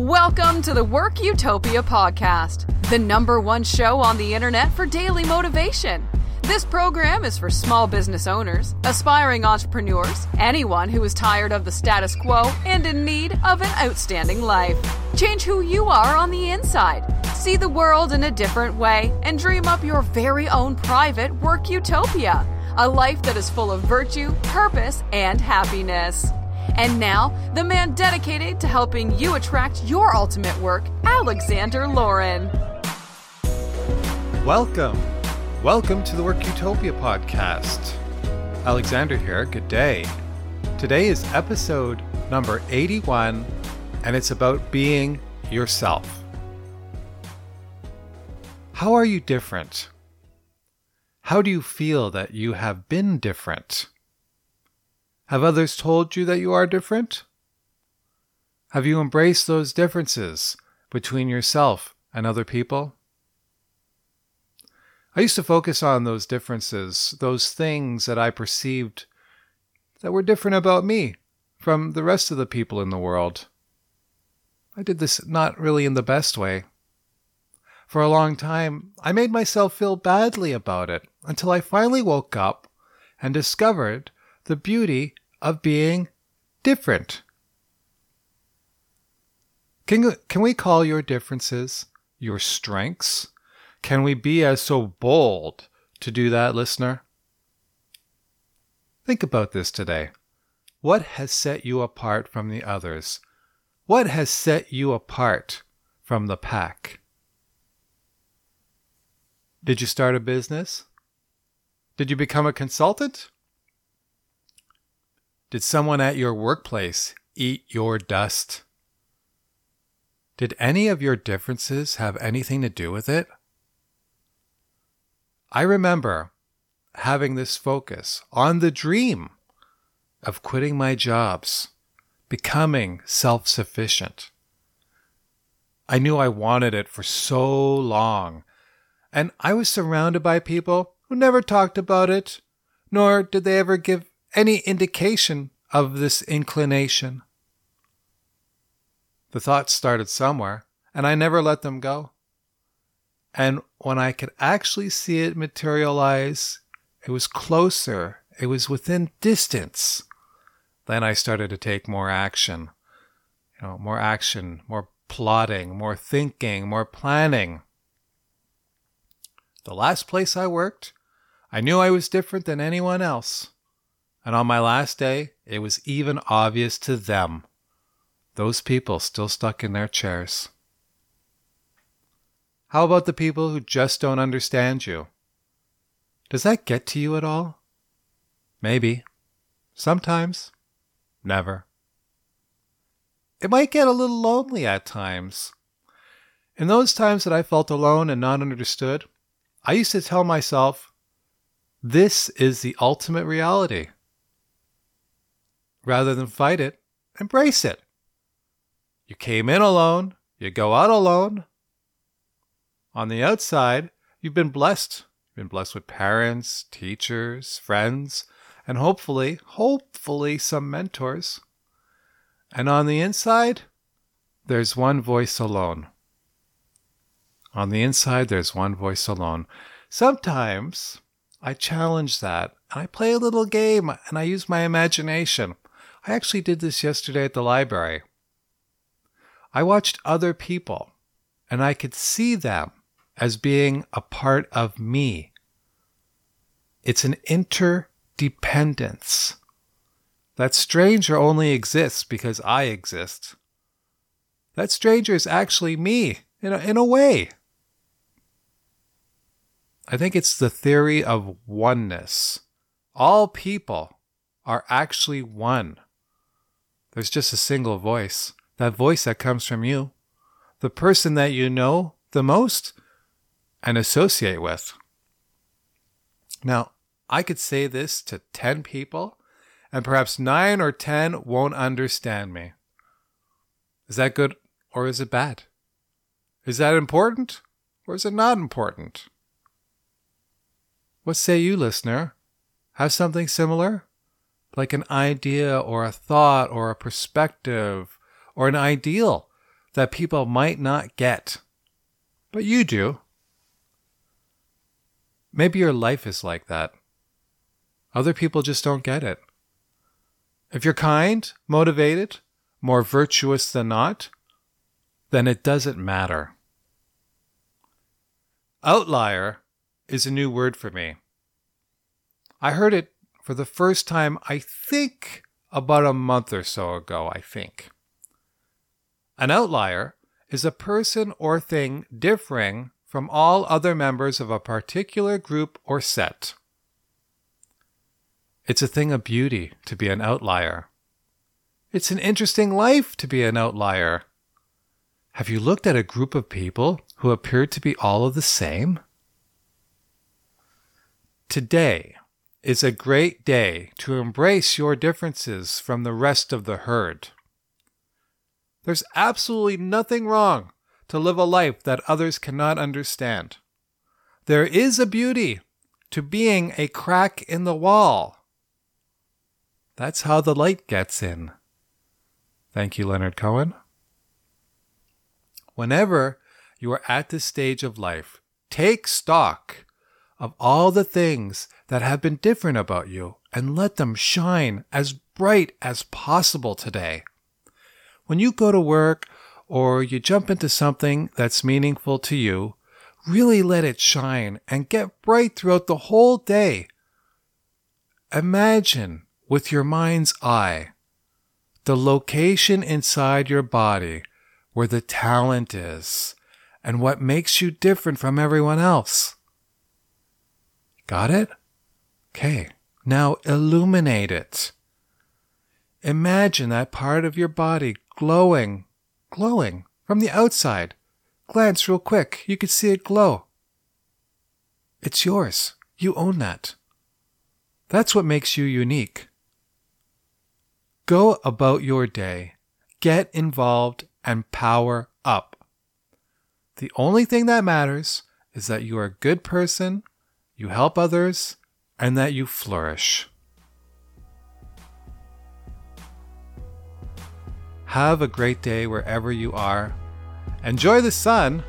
Welcome to the Work Utopia podcast, the number one show on the internet for daily motivation. This program is for small business owners, aspiring entrepreneurs, anyone who is tired of the status quo and in need of an outstanding life. Change who you are on the inside, see the world in a different way, and dream up your very own private work utopia. A life that is full of virtue, purpose, and happiness. And now, the man dedicated to helping you attract your ultimate work, Alexander Lauren. Welcome. Welcome to the Work Utopia podcast. Alexander here. Good day. Today is episode number 81, and it's about being yourself. How are you different? How do you feel that you have been different? Have others told you that you are different? Have you embraced those differences between yourself and other people? I used to focus on those differences, those things that I perceived that were different about me from the rest of the people in the world. I did this not really in the best way. For a long time, I made myself feel badly about it until I finally woke up and discovered the beauty of being different. Can, can we call your differences your strengths? Can we be as so bold to do that, listener? Think about this today. What has set you apart from the others? What has set you apart from the pack? Did you start a business? Did you become a consultant? Did someone at your workplace eat your dust? Did any of your differences have anything to do with it? I remember having this focus on the dream of quitting my jobs, becoming self sufficient. I knew I wanted it for so long, and I was surrounded by people who never talked about it, nor did they ever give any indication of this inclination. The thoughts started somewhere, and I never let them go. And when I could actually see it materialize, it was closer, it was within distance. Then I started to take more action. You know, more action, more plotting, more thinking, more planning. The last place I worked, I knew I was different than anyone else. And on my last day, it was even obvious to them. Those people still stuck in their chairs. How about the people who just don't understand you? Does that get to you at all? Maybe. Sometimes. Never. It might get a little lonely at times. In those times that I felt alone and not understood, I used to tell myself, this is the ultimate reality. Rather than fight it, embrace it. You came in alone, you go out alone, on the outside, you've been blessed. You've been blessed with parents, teachers, friends, and hopefully, hopefully, some mentors. And on the inside, there's one voice alone. On the inside, there's one voice alone. Sometimes I challenge that and I play a little game and I use my imagination. I actually did this yesterday at the library. I watched other people and I could see them as being a part of me. It's an interdependence. That stranger only exists because I exist. That stranger is actually me, in a, in a way. I think it's the theory of oneness. All people are actually one. There's just a single voice, that voice that comes from you. The person that you know the most and associate with. Now, I could say this to 10 people, and perhaps 9 or 10 won't understand me. Is that good or is it bad? Is that important or is it not important? What say you, listener? Have something similar? Like an idea or a thought or a perspective or an ideal that people might not get, but you do. Maybe your life is like that. Other people just don't get it. If you're kind, motivated, more virtuous than not, then it doesn't matter. Outlier is a new word for me. I heard it for the first time, I think, about a month or so ago, I think. An outlier is a person or thing differing from all other members of a particular group or set. It's a thing of beauty to be an outlier. It's an interesting life to be an outlier. Have you looked at a group of people who appear to be all of the same? Today is a great day to embrace your differences from the rest of the herd. There's absolutely nothing wrong to live a life that others cannot understand. There is a beauty to being a crack in the wall. That's how the light gets in. Thank you, Leonard Cohen. Whenever you are at this stage of life, take stock of all the things that have been different about you and let them shine as bright as possible today. When you go to work or you jump into something that's meaningful to you, really let it shine and get bright throughout the whole day. Imagine with your mind's eye the location inside your body where the talent is and what makes you different from everyone else. Got it? Okay, now illuminate it. Imagine that part of your body glowing, glowing from the outside. Glance real quick, you could see it glow. It's yours. You own that. That's what makes you unique. Go about your day, get involved, and power up. The only thing that matters is that you are a good person, you help others, and that you flourish. Have a great day wherever you are. Enjoy the sun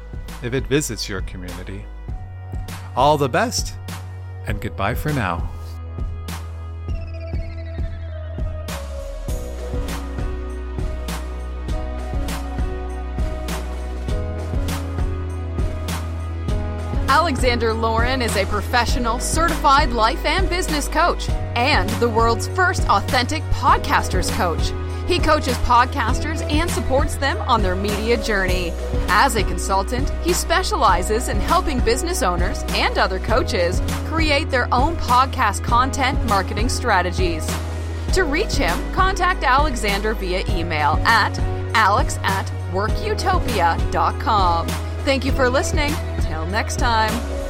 if it visits your community. All the best, and goodbye for now. Alexander Lauren is a professional, certified life and business coach and the world's first authentic podcasters coach. He coaches podcasters and supports them on their media journey. As a consultant, he specializes in helping business owners and other coaches create their own podcast content marketing strategies. To reach him, contact Alexander via email at alex at workutopia.com. Thank you for listening. Till next time.